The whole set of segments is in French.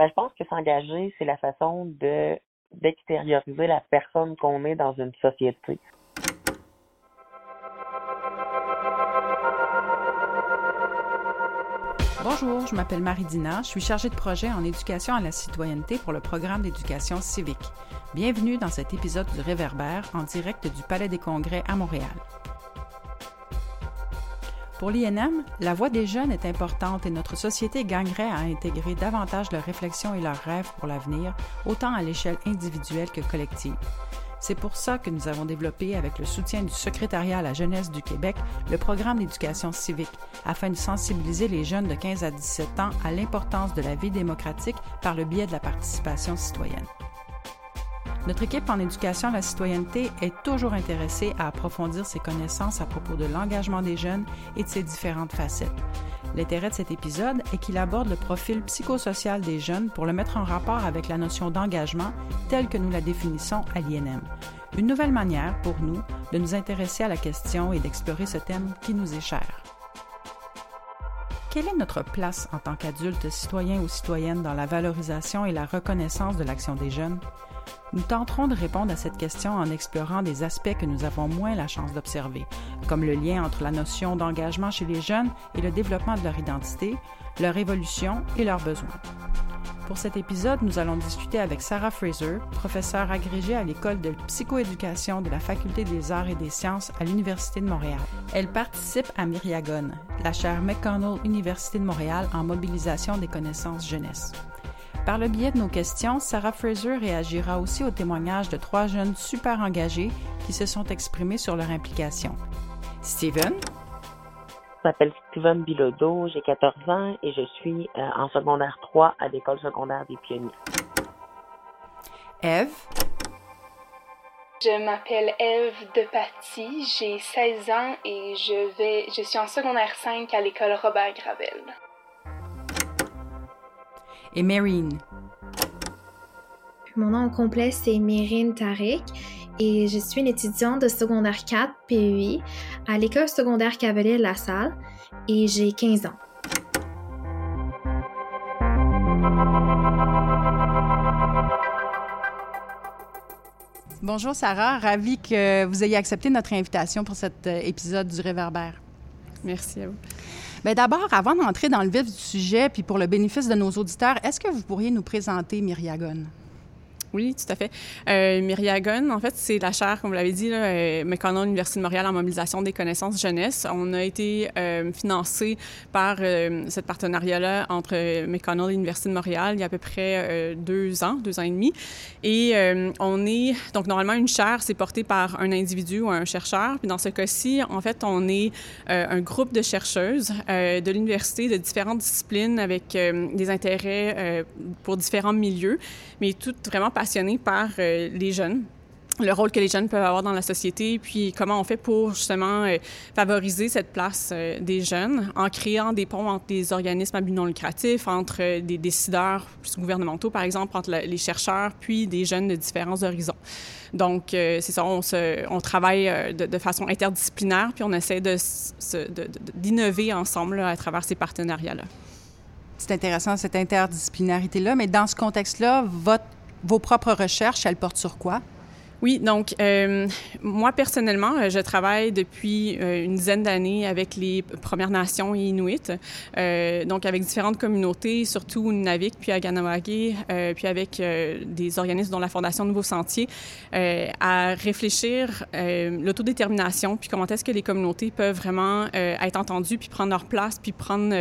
Ben, je pense que s'engager, c'est la façon de d'extérioriser la personne qu'on est dans une société. Bonjour, je m'appelle Marie-Dina, je suis chargée de projet en éducation à la citoyenneté pour le programme d'éducation civique. Bienvenue dans cet épisode du Réverbère en direct du Palais des Congrès à Montréal. Pour l'INM, la voix des jeunes est importante et notre société gagnerait à intégrer davantage leurs réflexions et leurs rêves pour l'avenir, autant à l'échelle individuelle que collective. C'est pour ça que nous avons développé, avec le soutien du Secrétariat à la jeunesse du Québec, le programme d'éducation civique, afin de sensibiliser les jeunes de 15 à 17 ans à l'importance de la vie démocratique par le biais de la participation citoyenne. Notre équipe en éducation à la citoyenneté est toujours intéressée à approfondir ses connaissances à propos de l'engagement des jeunes et de ses différentes facettes. L'intérêt de cet épisode est qu'il aborde le profil psychosocial des jeunes pour le mettre en rapport avec la notion d'engagement telle que nous la définissons à l'INM. Une nouvelle manière pour nous de nous intéresser à la question et d'explorer ce thème qui nous est cher. Quelle est notre place en tant qu'adultes, citoyens ou citoyennes dans la valorisation et la reconnaissance de l'action des jeunes? Nous tenterons de répondre à cette question en explorant des aspects que nous avons moins la chance d'observer, comme le lien entre la notion d'engagement chez les jeunes et le développement de leur identité, leur évolution et leurs besoins. Pour cet épisode, nous allons discuter avec Sarah Fraser, professeure agrégée à l'école de psychoéducation de la Faculté des arts et des sciences à l'Université de Montréal. Elle participe à Myriagone, la chaire McConnell Université de Montréal en mobilisation des connaissances jeunesse. Par le biais de nos questions, Sarah Fraser réagira aussi au témoignage de trois jeunes super engagés qui se sont exprimés sur leur implication. Steven? Je m'appelle Steven Bilodeau, j'ai 14 ans et je suis euh, en secondaire 3 à l'école secondaire des pionniers. Eve? Je m'appelle Eve Depaty, j'ai 16 ans et je vais je suis en secondaire 5 à l'école Robert Gravel et Marine. Mon nom complet, c'est Mérine Tariq et je suis une étudiante de secondaire 4 PEI à l'école secondaire Cavalier La Salle et j'ai 15 ans. Bonjour Sarah, ravie que vous ayez accepté notre invitation pour cet euh, épisode du Réverbère. Merci à vous. Bien, d'abord, avant d'entrer dans le vif du sujet, puis pour le bénéfice de nos auditeurs, est-ce que vous pourriez nous présenter Myriagone? Oui, tout à fait. Euh, Myriagone, en fait, c'est la chaire, comme vous l'avez dit, là, euh, McConnell Université de Montréal en mobilisation des connaissances jeunesse. On a été euh, financé par euh, ce partenariat-là entre McConnell et l'Université de Montréal il y a à peu près deux ans, deux ans et demi. Et on est, donc normalement, une chaire, c'est porté par un individu ou un chercheur. Puis dans ce cas-ci, en fait, on est un groupe de chercheuses de l'université de différentes disciplines avec des intérêts pour différents milieux, mais toutes vraiment passionnés par euh, les jeunes le rôle que les jeunes peuvent avoir dans la société, puis comment on fait pour justement euh, favoriser cette place euh, des jeunes en créant des ponts entre des organismes à but non lucratif, entre des décideurs gouvernementaux, par exemple, entre les chercheurs, puis des jeunes de différents horizons. Donc, c'est ça, on, travaille de, façon interdisciplinaire, puis on essaie d'innover ensemble à travers ces partenariats-là. C'est intéressant, cette interdisciplinarité-là, mais dans ce contexte-là, votre vos propres recherches, elles portent sur quoi? Oui, donc euh, moi personnellement, euh, je travaille depuis euh, une dizaine d'années avec les Premières Nations et Inuits, euh, donc avec différentes communautés, surtout Nunavik, puis à Ganawagi, euh, puis avec des organismes dont la Fondation Nouveau Sentier, à réfléchir l'autodétermination, puis comment est-ce que les communautés peuvent vraiment être entendues, puis prendre leur place, puis prendre,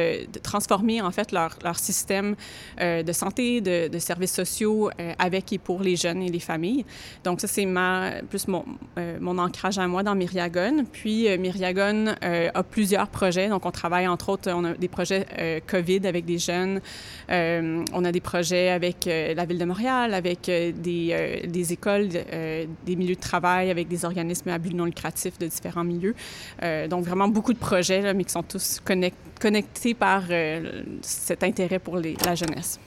transformer en fait leur, leur système de santé, de, de services sociaux avec et pour les jeunes et les familles. Donc ça c'est plus mon, euh, mon ancrage à moi dans Myriagone. Puis euh, Myriagone euh, a plusieurs projets. Donc, on travaille, entre autres, on a des projets euh, COVID avec des jeunes. On a des projets avec la Ville de Montréal, avec des, écoles, des milieux de travail, avec des organismes à but non lucratif de différents milieux. donc, vraiment beaucoup de projets, mais qui sont tous connect connectés par cet intérêt pour la jeunesse.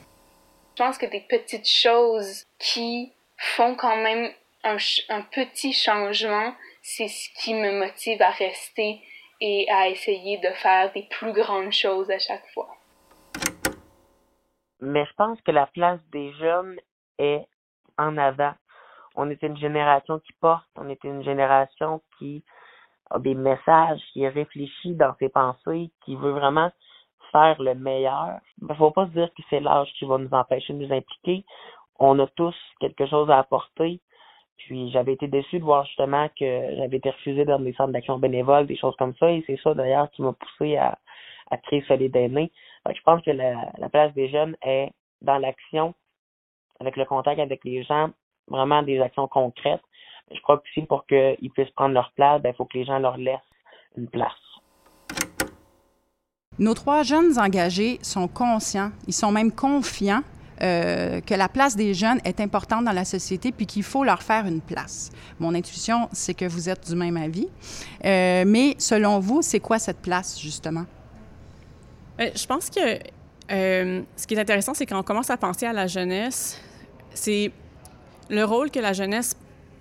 Je pense que des petites choses qui font quand même un, petit changement, c'est ce qui me motive à rester et à essayer de faire des plus grandes choses à chaque fois. mais je pense que la place des jeunes est en avant. On est une génération qui porte, on est une génération qui a des messages, qui réfléchit dans ses pensées, qui veut vraiment faire le meilleur. Il ne faut pas se dire que c'est l'âge qui va nous empêcher de nous impliquer. On a tous quelque chose à apporter. Puis j'avais été déçu de voir justement que j'avais été refusé dans des centres d'action bénévole, des choses comme ça. Et c'est ça d'ailleurs qui m'a poussé à, à créer Solid Aîné. je pense que la, la place des jeunes est dans l'action, avec le contact avec les gens, vraiment des actions concrètes. Je crois que pour qu'ils puissent prendre leur place, il ben, faut que les gens leur laissent une place. Nos trois jeunes engagés sont conscients, ils sont même confiants euh, que la place des jeunes est importante dans la société puis qu'il faut leur faire une place. Mon intuition, c'est que vous êtes du même avis. Euh, mais selon vous, c'est quoi cette place, justement? Euh, je pense que ce qui est intéressant, c'est quand on commence à penser à la jeunesse, c'est le rôle que la jeunesse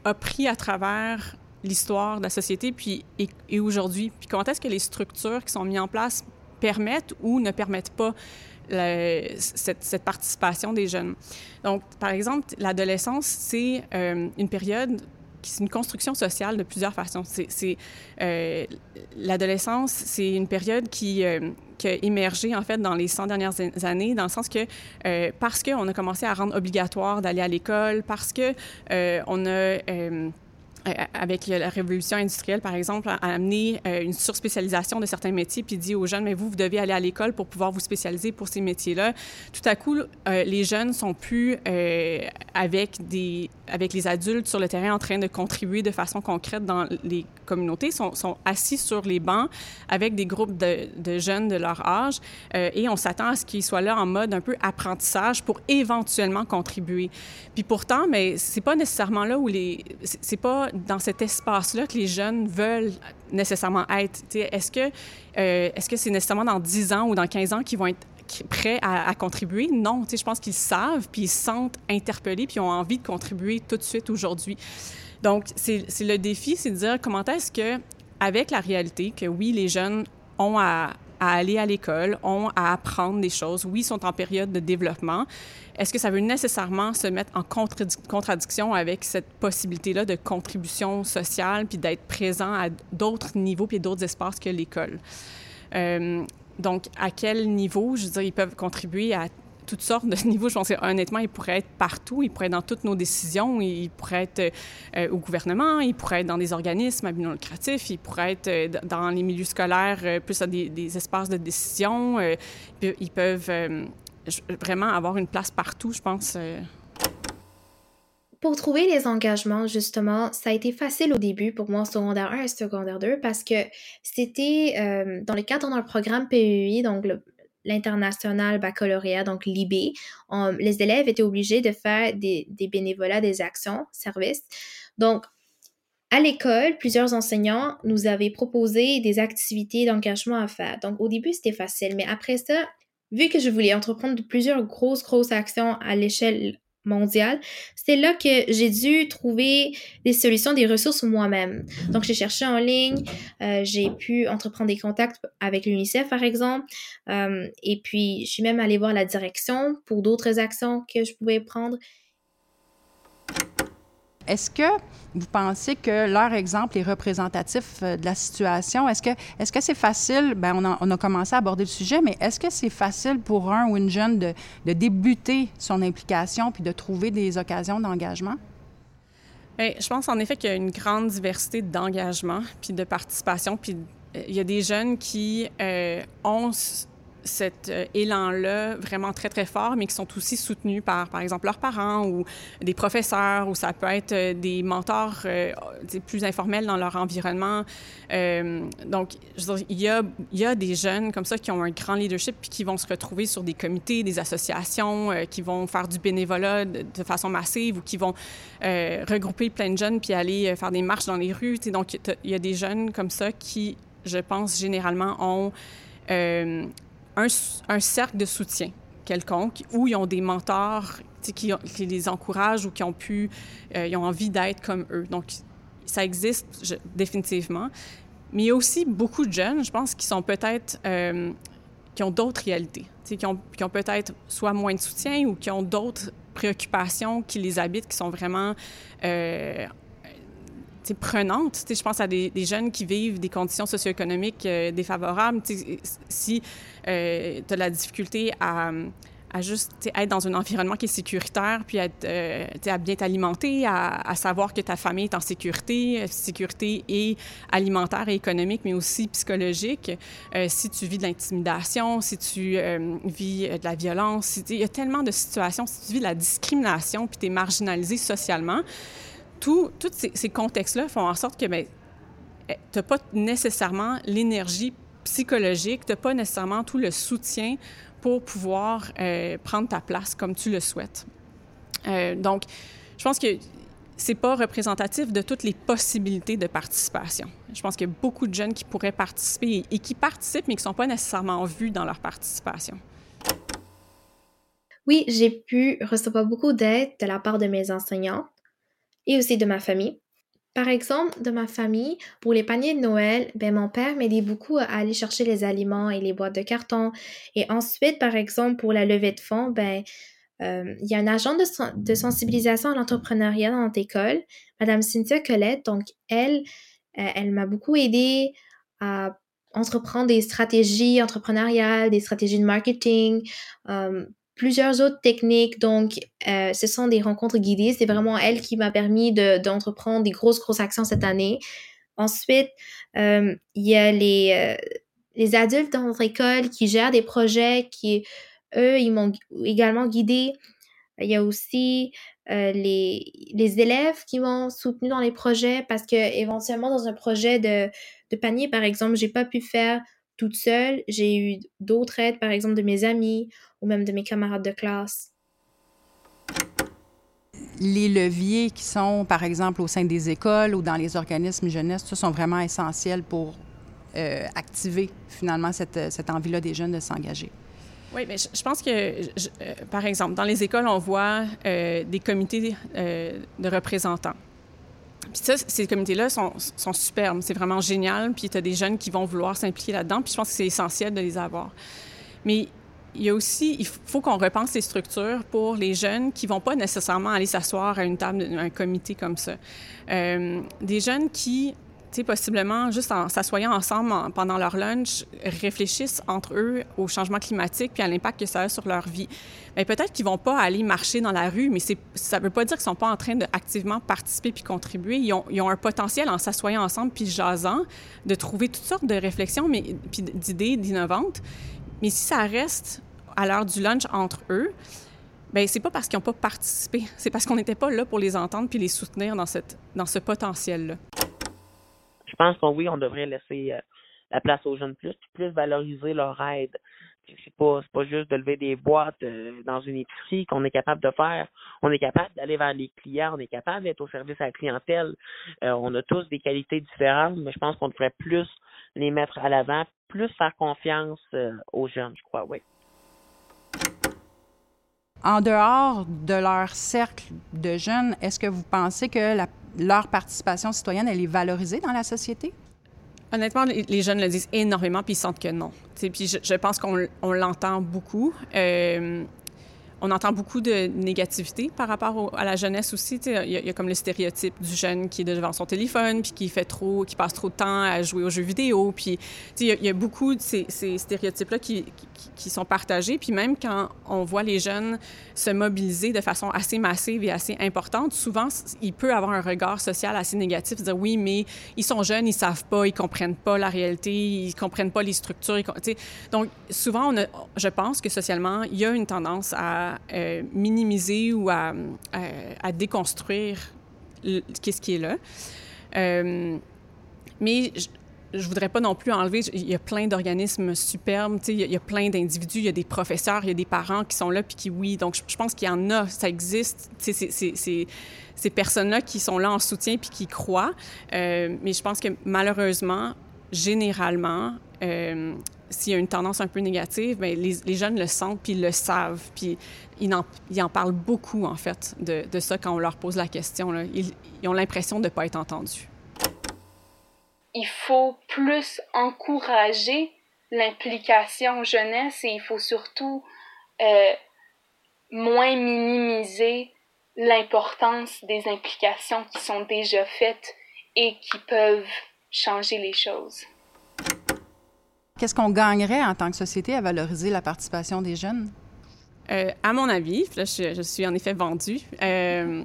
a pris à travers l'histoire de la société puis, et, aujourd'hui. Puis comment est-ce que les structures qui sont mises en place permettent ou ne permettent pas cette, participation des jeunes. Donc, par exemple, l'adolescence, c'est euh, une période c'est une construction sociale de plusieurs façons. C'est, euh, l'adolescence, c'est une période qui, euh, a émergé en fait dans les 100 dernières années, dans le sens que parce qu'on a commencé à rendre obligatoire d'aller à l'école, parce que on a euh, avec la révolution industrielle, par exemple, a amené euh, une surspécialisation de certains métiers, puis dit aux jeunes, mais vous, vous devez aller à l'école pour pouvoir vous spécialiser pour ces métiers-là. Tout à coup, euh, les jeunes sont plus avec, des, avec les adultes sur le terrain en train de contribuer de façon concrète dans les communautés, sont, sont assis sur les bancs avec des groupes de, de jeunes de leur âge, et on s'attend à ce qu'ils soient là en mode un peu apprentissage pour éventuellement contribuer. Puis pourtant, mais c'est pas nécessairement là où les... C'est pas dans cet espace-là que les jeunes veulent nécessairement être. Est-ce que euh, est-ce que c'est nécessairement dans 10 ans ou dans 15 ans qu'ils vont être prêts à, contribuer? Non, je pense qu'ils savent, puis ils se sentent interpellés, puis ils ont envie de contribuer tout de suite aujourd'hui. Donc, c'est le défi, c'est de dire comment est-ce que, avec la réalité que oui, les jeunes ont à, à aller à l'école, ont à apprendre des choses, oui, sont en période de développement, est-ce que ça veut nécessairement se mettre en contradiction avec cette possibilité-là de contribution sociale puis d'être présent à d'autres niveaux puis d'autres espaces que l'école? Euh, donc, à quel niveau, je veux dire, ils peuvent contribuer à toutes sortes de niveaux. Je pense honnêtement, ils pourraient être partout. Ils pourraient être dans toutes nos décisions. Ils pourraient être euh, au gouvernement. Ils pourraient être dans des organismes à but non lucratif. Ils pourraient être euh, dans les milieux scolaires, plus à des, espaces de décision. ils peuvent vraiment avoir une place partout, je pense. Euh. Pour trouver les engagements, justement, ça a été facile au début pour moi en secondaire 1 et secondaire 2 parce que c'était euh, dans le cadre d'un programme PEI, donc l'international baccalauréat, donc l'IB, les élèves étaient obligés de faire des, des bénévolats, des actions, services. Donc, à l'école, plusieurs enseignants nous avaient proposé des activités d'engagement à faire. Donc, au début, c'était facile, mais après ça, vu que je voulais entreprendre plusieurs grosses, grosses actions à l'échelle mondiale, c'est là que j'ai dû trouver des solutions, des ressources moi-même. Donc, j'ai cherché en ligne, euh, j'ai pu entreprendre des contacts avec l'UNICEF, par exemple, euh, et puis je suis même allée voir la direction pour d'autres actions que je pouvais prendre. Est-ce que vous pensez que leur exemple est représentatif euh, de la situation? Est-ce que est-ce que c'est facile? Bien, on a, commencé à aborder le sujet, mais est-ce que c'est facile pour un ou une jeune de, de débuter son implication puis de trouver des occasions d'engagement? Bien, je pense en effet qu'il y a une grande diversité d'engagement puis de participation. Puis euh, il y a des jeunes qui euh, ont cet euh, élan-là vraiment très, très fort, mais qui sont aussi soutenus par, par exemple, leurs parents ou des professeurs, ou ça peut être euh, des mentors euh, plus informels dans leur environnement. donc, il, y a, y a des jeunes comme ça qui ont un grand leadership puis qui vont se retrouver sur des comités, des associations, qui vont faire du bénévolat de, façon massive ou qui vont regrouper plein de jeunes puis aller faire des marches dans les rues. Donc, il y a des jeunes comme ça qui, je pense, généralement ont un, cercle de soutien quelconque où ils ont des mentors qui, les encouragent ou qui ont pu, euh, ils ont envie d'être comme eux. Donc, ça existe définitivement. Mais il y a aussi beaucoup de jeunes, je pense, qui sont peut-être, euh, qui ont d'autres réalités, qui ont, qui ont peut-être soit moins de soutien ou qui ont d'autres préoccupations qui les habitent, qui sont vraiment euh, prenantes. je pense à des, jeunes qui vivent des conditions socio-économiques euh, défavorables. si euh, tu as la difficulté à à juste être dans un environnement qui est sécuritaire, puis être, euh, à bien t'alimenter, à, savoir que ta famille est en sécurité, euh, sécurité et alimentaire et économique, mais aussi psychologique. Si tu vis de l'intimidation, si tu vis de la violence, il y a tellement de situations, si tu vis de la discrimination, puis tu es marginalisé socialement, tous ces, ces contextes-là font en sorte que ben, eh, tu n'as pas nécessairement l'énergie psychologique, tu n'as pas nécessairement tout le soutien pour pouvoir euh, prendre ta place comme tu le souhaites. Euh, donc, je pense que c'est pas représentatif de toutes les possibilités de participation. Je pense qu'il y a beaucoup de jeunes qui pourraient participer et qui participent, mais qui ne sont pas nécessairement vus dans leur participation. Oui, j'ai pu recevoir beaucoup d'aide de la part de mes enseignants et aussi de ma famille. Par exemple, de ma famille, pour les paniers de Noël, ben, mon père m'aidait beaucoup à aller chercher les aliments et les boîtes de carton. Et ensuite, par exemple, pour la levée de fonds, ben, euh, il y a un agent de, sensibilisation à l'entrepreneuriat dans notre école, Madame Cynthia Colette. Donc, elle, euh, elle m'a beaucoup aidé à entreprendre des stratégies entrepreneuriales, des stratégies de marketing, euh, plusieurs autres techniques. Donc, euh, ce sont des rencontres guidées. C'est vraiment elle qui m'a permis d'entreprendre des grosses, grosses actions cette année. Ensuite, euh, il y a les, euh, les adultes dans notre école qui gèrent des projets qui, eux, ils m'ont également guidée. Il y a aussi les, les élèves qui m'ont soutenu dans les projets parce que éventuellement dans un projet de, de panier, par exemple, j'ai pas pu faire toute seule. J'ai eu d'autres aides, par exemple, de mes amis ou même de mes camarades de classe. Les leviers qui sont, par exemple, au sein des écoles ou dans les organismes jeunesse, ça sont vraiment essentiels pour euh, activer finalement cette, cette envie-là des jeunes de s'engager. Oui, mais je, pense que, euh, par exemple, dans les écoles, on voit euh, des comités de représentants. Puis ça, ces comités-là sont, sont, superbes. C'est vraiment génial. Puis tu as des jeunes qui vont vouloir s'impliquer là-dedans. Puis je pense que c'est essentiel de les avoir. Mais il y a aussi, il faut qu'on repense les structures pour les jeunes qui vont pas nécessairement aller s'asseoir à une table d'un comité comme ça. Euh, des jeunes qui possiblement, juste en s'assoyant ensemble pendant leur lunch, réfléchissent entre eux au changement climatique puis à l'impact que ça a sur leur vie. Mais peut-être qu'ils vont pas aller marcher dans la rue, mais ça veut pas dire qu'ils sont pas en train d'activement participer puis contribuer. Ils ont, un potentiel en s'assoyant ensemble puis jasant de trouver toutes sortes de réflexions mais, puis d'idées innovantes. Mais si ça reste à l'heure du lunch entre eux, ben c'est pas parce qu'ils n'ont pas participé, c'est parce qu'on n'était pas là pour les entendre puis les soutenir dans, dans ce potentiel-là. Je pense qu'on oui, on devrait laisser euh, la place aux jeunes plus, plus valoriser leur aide. C'est pas, pas juste de lever des boîtes euh, dans une épicerie qu'on est capable de faire. On est capable d'aller vers les clients, on est capable d'être au service à la clientèle. Euh, on a tous des qualités différentes, mais je pense qu'on devrait plus les mettre à l'avant, plus faire confiance aux jeunes, je crois, oui en dehors de leur cercle de jeunes, est-ce que vous pensez que leur participation citoyenne, est valorisée dans la société? Honnêtement, les jeunes le disent énormément, puis ils sentent que non. je, pense qu'on l'entend beaucoup. Euh, on entend beaucoup de négativité par rapport à la jeunesse aussi. Il y, a comme le stéréotype du jeune qui est devant son téléphone, puis qui fait trop, qui passe trop de temps à jouer aux jeux vidéo. Puis il y, a beaucoup de ces, stéréotypes-là qui, qui, sont partagés. Puis même quand on voit les jeunes se mobiliser de façon assez massive et assez importante, souvent, il peut avoir un regard social assez négatif, dire oui, mais ils sont jeunes, ils savent pas, ils comprennent pas la réalité, ils comprennent pas les structures. donc souvent, on je pense que socialement, il y a une tendance à euh, minimiser ou à, à, déconstruire qu'est-ce qui est là. Euh, mais je, je voudrais pas non plus enlever. Il y a plein d'organismes superbes, il y, a, y a plein d'individus, il y a des professeurs, il y a des parents qui sont là puis qui oui. Donc je, pense qu'il y en a, ça existe. C'est ces personnes-là qui sont là en soutien puis qui croient. Euh, mais je pense que malheureusement, généralement, euh, s'il y a une tendance un peu négative, bien, les, jeunes le sentent puis ils le savent. Puis ils en, parlent beaucoup, en fait, de, ça quand on leur pose la question. Ils ont l'impression de ne pas être entendus. Il faut plus encourager l'implication jeunesse et il faut surtout euh, moins minimiser l'importance des implications qui sont déjà faites et qui peuvent changer les choses. Qu'est-ce qu'on gagnerait en tant que société à valoriser la participation des jeunes? Euh, à mon avis, je, suis en effet vendue. Euh,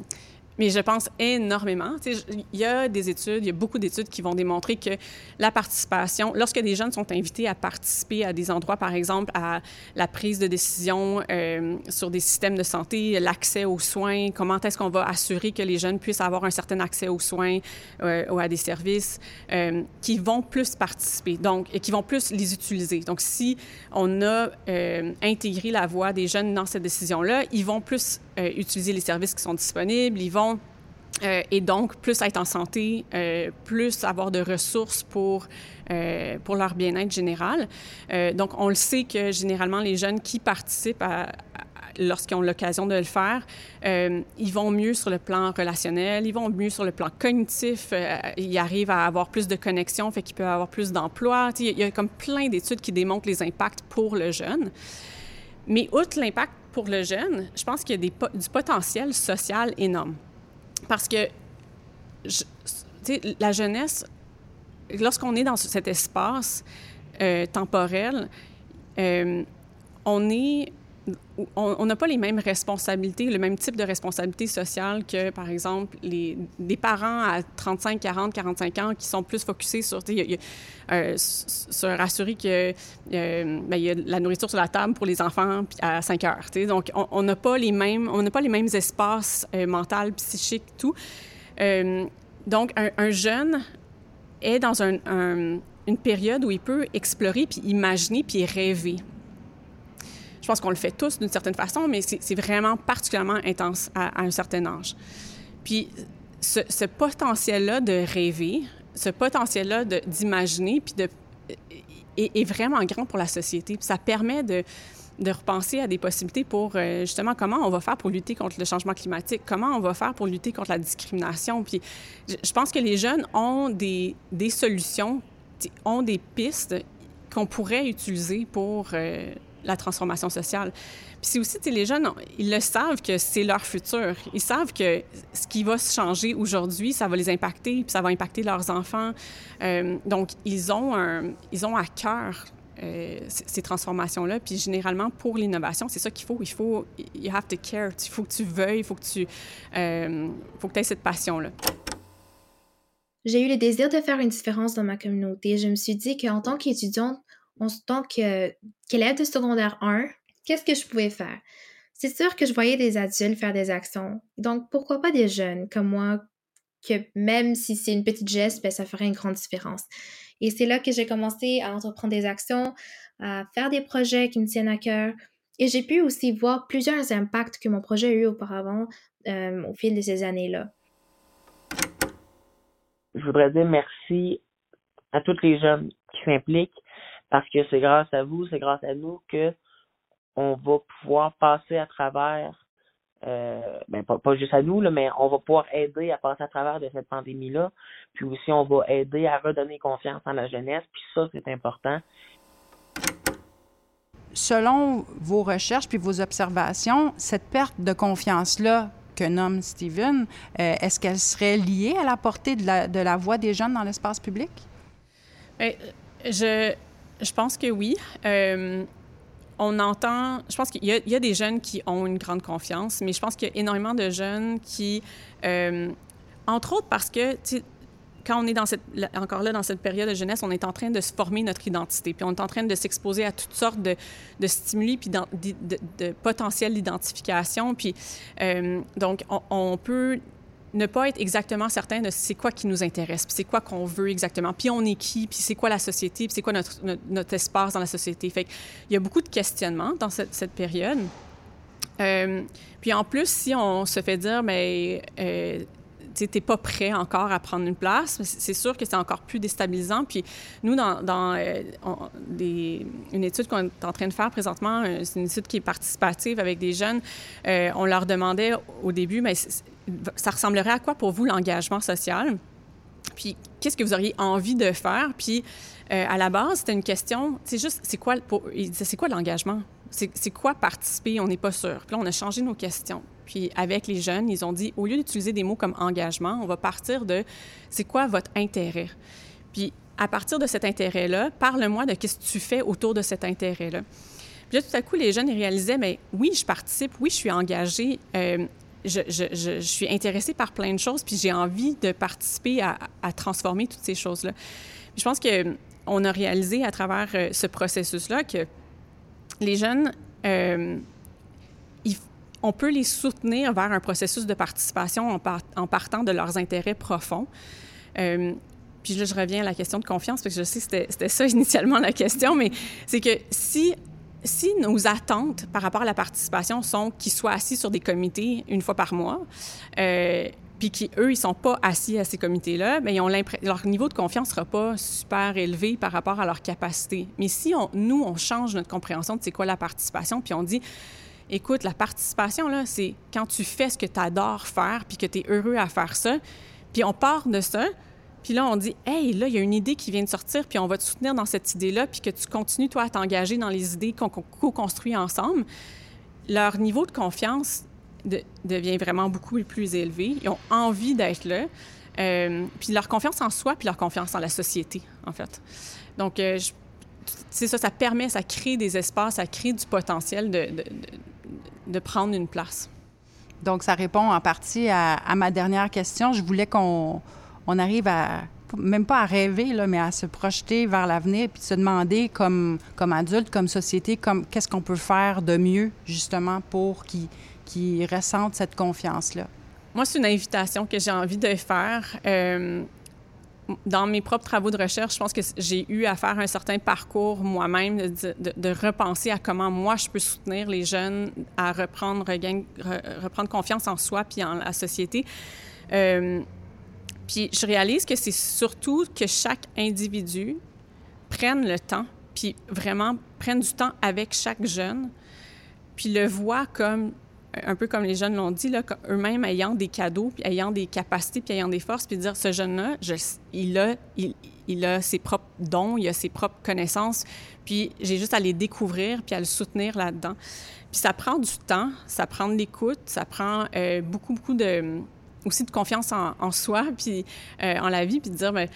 mais je pense énormément. Il y a des études, il y a beaucoup d'études qui vont démontrer que la participation, lorsque des jeunes sont invités à participer à des endroits, par exemple, à la prise de décision euh, sur des systèmes de santé, l'accès aux soins, comment est-ce qu'on va assurer que les jeunes puissent avoir un certain accès aux soins euh, ou à des services, euh, qui vont plus participer, donc, et qui vont plus les utiliser. Donc, si on a euh, intégré la voix des jeunes dans cette décision-là, ils vont plus euh, utiliser les services qui sont disponibles, ils vont euh, et donc plus être en santé, euh, plus avoir de ressources pour, pour leur bien-être général. Donc on le sait que généralement les jeunes qui participent lorsqu'ils ont l'occasion de le faire, ils vont mieux sur le plan relationnel, ils vont mieux sur le plan cognitif, ils arrivent à avoir plus de connexions, fait qu'ils peuvent avoir plus d'emplois. Il y a comme plein d'études qui démontrent les impacts pour le jeune. Mais outre l'impact pour le jeune, je pense qu'il y a du potentiel social énorme. Parce que la jeunesse, lorsqu'on est dans cet espace euh, temporel, euh, on est on n'a pas les mêmes responsabilités, le même type de responsabilité sociale que, par exemple, les, des parents à 35, 40, 45 ans qui sont plus focusés sur, y a, euh, sur assurer que euh, ben, y a la nourriture sur la table pour les enfants à 5 heures. Donc, on n'a pas les mêmes, pas les mêmes espaces euh, mentaux, psychiques, tout. Euh, donc, un, un, jeune est dans un, un, une période où il peut explorer, puis imaginer, puis rêver. Je pense qu'on le fait tous d'une certaine façon, mais c'est vraiment particulièrement intense à, un certain âge. Puis ce, potentiel-là de rêver, ce potentiel-là d'imaginer, puis de est, est, vraiment grand pour la société. Ça permet de, repenser à des possibilités pour euh, justement comment on va faire pour lutter contre le changement climatique, comment on va faire pour lutter contre la discrimination. Puis je pense que les jeunes ont des, des solutions, ont des pistes qu'on pourrait utiliser pour euh, la transformation sociale. Puis c'est aussi, les jeunes, ils le savent que c'est leur futur. Ils savent que ce qui va se changer aujourd'hui, ça va les impacter, puis ça va impacter leurs enfants. Euh, donc, ils ont, ils ont à cœur euh, ces transformations-là. Puis généralement, pour l'innovation, c'est ça qu'il faut. Il faut, you have to care. Il faut que tu veuilles, il faut que tu euh, faut que aies cette passion-là. J'ai eu le désir de faire une différence dans ma communauté. Je me suis dit qu'en tant qu'étudiante, en tant qu'élève de secondaire 1, qu'est-ce que je pouvais faire? C'est sûr que je voyais des adultes faire des actions. Donc, pourquoi pas des jeunes comme moi, que même si c'est une petite geste, ben, ça ferait une grande différence. Et c'est là que j'ai commencé à entreprendre des actions, à faire des projets qui me tiennent à cœur. Et j'ai pu aussi voir plusieurs impacts que mon projet a eu auparavant euh, au fil de ces années-là. Je voudrais dire merci à tous les jeunes qui s'impliquent parce que c'est grâce à vous, c'est grâce à nous que on va pouvoir passer à travers, euh, ben pas, pas, juste à nous, là, mais on va pouvoir aider à passer à travers de cette pandémie-là. Puis aussi, on va aider à redonner confiance en la jeunesse. Puis ça, c'est important. Selon vos recherches puis vos observations, cette perte de confiance-là que nomme Steven, euh, est-ce qu'elle serait liée à la portée de la, de la voix des jeunes dans l'espace public? Bien, je, je pense que oui. Euh, on entend, je pense qu'il y, a des jeunes qui ont une grande confiance, mais je pense qu'il y a énormément de jeunes qui, euh, entre autres parce que, quand on est encore là dans cette période de jeunesse, on est en train de se former notre identité, puis on est en train de s'exposer à toutes sortes de, de stimuli puis de, de, de d'identification, puis euh, donc on, on peut ne pas être exactement certain de c'est quoi qui nous intéresse, puis c'est quoi qu'on veut exactement, puis on est qui, puis c'est quoi la société, puis c'est quoi notre, notre, espace dans la société. Il y a beaucoup de questionnements dans cette, cette période. Euh, puis en plus, si on se fait dire, mais euh, tu n'es pas prêt encore à prendre une place, c'est sûr que c'est encore plus déstabilisant. Puis nous, dans, euh, une étude qu'on est en train de faire présentement, euh, c'est une étude qui est participative avec des jeunes, on leur demandait au début, mais ça ressemblerait à quoi pour vous l'engagement social? puis qu'est-ce que vous auriez envie de faire? Puis à la base, c'était une question, c'est juste, c'est quoi, c'est quoi l'engagement? C'est quoi participer? On n'est pas sûr. Puis là, on a changé nos questions. Puis avec les jeunes, ils ont dit, au lieu d'utiliser des mots comme engagement, on va partir de c'est quoi votre intérêt? Puis à partir de cet intérêt-là, parle-moi de qu'est-ce que tu fais autour de cet intérêt-là. Puis là, tout à coup, les jeunes ils réalisaient, mais oui, je participe, oui, je suis engagée, euh, je, suis intéressée par plein de choses, puis j'ai envie de participer à, à, transformer toutes ces choses-là. Je pense qu'on a réalisé à travers euh, ce processus-là que les jeunes, euh, on peut les soutenir vers un processus de participation en, partant de leurs intérêts profonds. Euh, puis là, je reviens à la question de confiance, parce que je sais que c'était ça initialement la question, mais c'est que si, si nos attentes par rapport à la participation sont qu'ils soient assis sur des comités une fois par mois, euh, puis qu'eux, ils sont pas assis à ces comités-là, bien, ils ont leur niveau de confiance sera pas super élevé par rapport à leur capacité. Mais si nous, on change notre compréhension de c'est quoi la participation, puis on dit, écoute, la participation, là, c'est quand tu fais ce que tu adores faire, puis que tu es heureux à faire ça, puis on part de ça, puis là, on dit, hey, là, il y a une idée qui vient de sortir, puis on va te soutenir dans cette idée-là, puis que tu continues, toi, à t'engager dans les idées qu'on co-construit ensemble. Leur niveau de confiance devient vraiment beaucoup plus élevé. Ils ont envie d'être là. Euh, puis leur confiance en soi, puis leur confiance en la société, en fait. Donc, euh, c'est ça, ça permet, ça crée des espaces, ça crée du potentiel de, prendre une place. Donc, ça répond en partie à, à ma dernière question. Je voulais qu'on on arrive à, même pas à rêver, là, mais à se projeter vers l'avenir puis se demander comme, comme adulte, comme société, comme, qu'est-ce qu'on peut faire de mieux, justement, pour qu'ils qui ressentent cette confiance-là? Moi, c'est une invitation que j'ai envie de faire. Euh, dans mes propres travaux de recherche, je pense que j'ai eu à faire un certain parcours moi-même, de, repenser à comment moi je peux soutenir les jeunes à reprendre, reprendre confiance en soi puis en la société. Euh, puis je réalise que c'est surtout que chaque individu prenne le temps, puis vraiment prenne du temps avec chaque jeune, puis le voit comme un peu comme les jeunes l'ont dit, eux-mêmes ayant des cadeaux, puis ayant des capacités, puis ayant des forces, puis dire ce jeune-là, il, a, ses propres dons, il a ses propres connaissances, puis j'ai juste à les découvrir, puis à le soutenir là-dedans. Puis ça prend du temps, ça prend de l'écoute, ça prend euh, beaucoup, beaucoup de aussi de confiance en, soi, puis euh, en la vie, puis de dire, ben,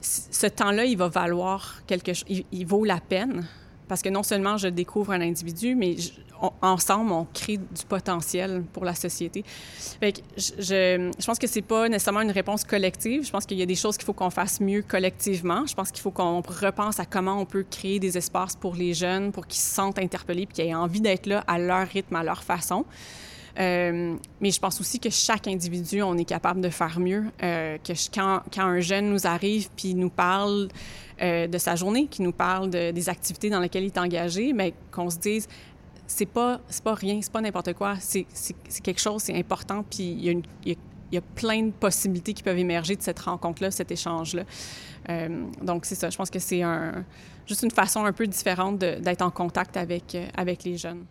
ce temps-là, il va valoir quelque chose, il vaut la peine parce que non seulement je découvre un individu, mais ensemble, on crée du potentiel pour la société. Fait je, je, pense que c'est pas nécessairement une réponse collective. Je pense qu'il y a des choses qu'il faut qu'on fasse mieux collectivement. Je pense qu'il faut qu'on repense à comment on peut créer des espaces pour les jeunes, pour qu'ils se sentent interpellés, puis qu'ils aient envie d'être là à leur rythme, à leur façon. Euh, mais je pense aussi que chaque individu, on est capable de faire mieux. Euh, quand, un jeune nous arrive puis nous parle euh, de sa journée, qui nous parle de, des activités dans lesquelles il est engagé, mais qu'on se dise c'est pas c'est pas rien, c'est pas n'importe quoi, c'est quelque chose, c'est important, puis il y, a plein de possibilités qui peuvent émerger de cette rencontre-là, cet échange-là. Donc c'est ça, je pense que c'est un, juste une façon un peu différente d'être en contact avec, avec les jeunes.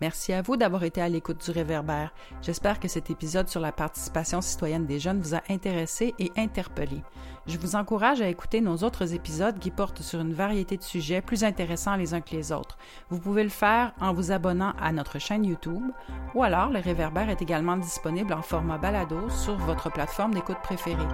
Merci à vous d'avoir été à l'écoute du Réverbère. J'espère que cet épisode sur la participation citoyenne des jeunes vous a intéressé et interpellé. Je vous encourage à écouter nos autres épisodes qui portent sur une variété de sujets plus intéressants les uns que les autres. Vous pouvez le faire en vous abonnant à notre chaîne YouTube ou alors le Réverbère est également disponible en format balado sur votre plateforme d'écoute préférée.